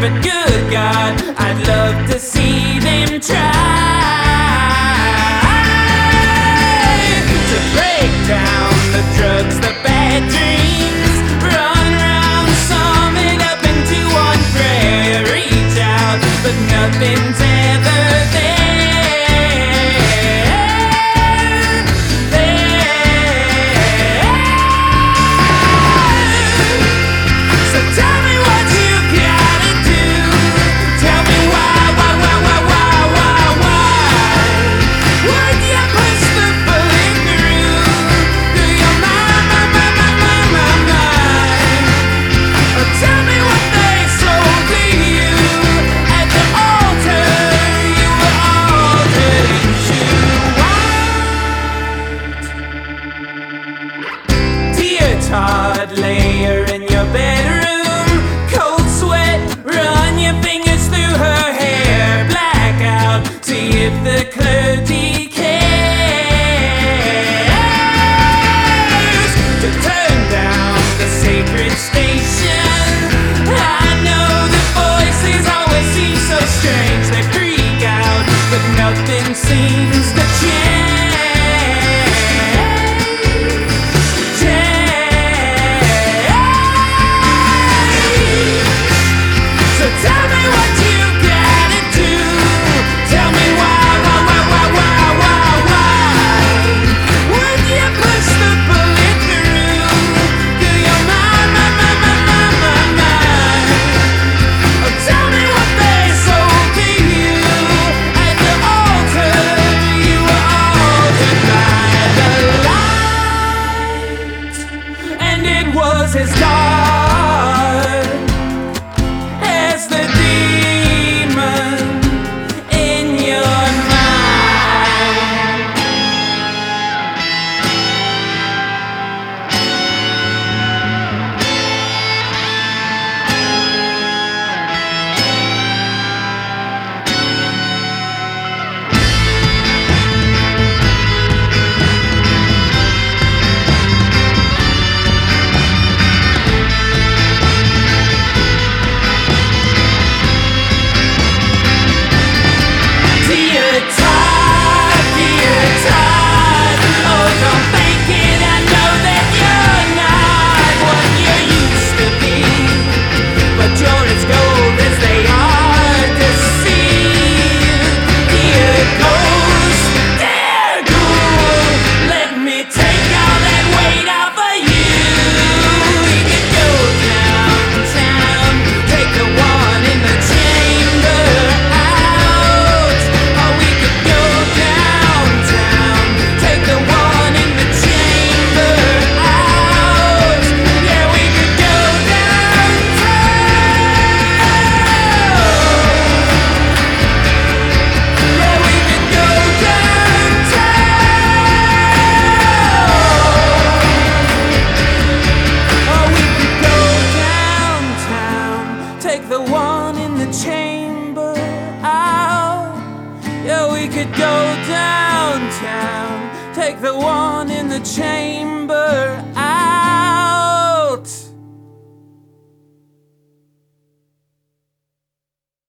but good God, I'd love to see them try. cod layer in your bedroom. Cold sweat, run your fingers through her hair. Blackout, see if the clergy cares. To turn down the sacred station. I know the voices always seem so strange. They freak out, but nothing seems. could go downtown, take the one in the chamber.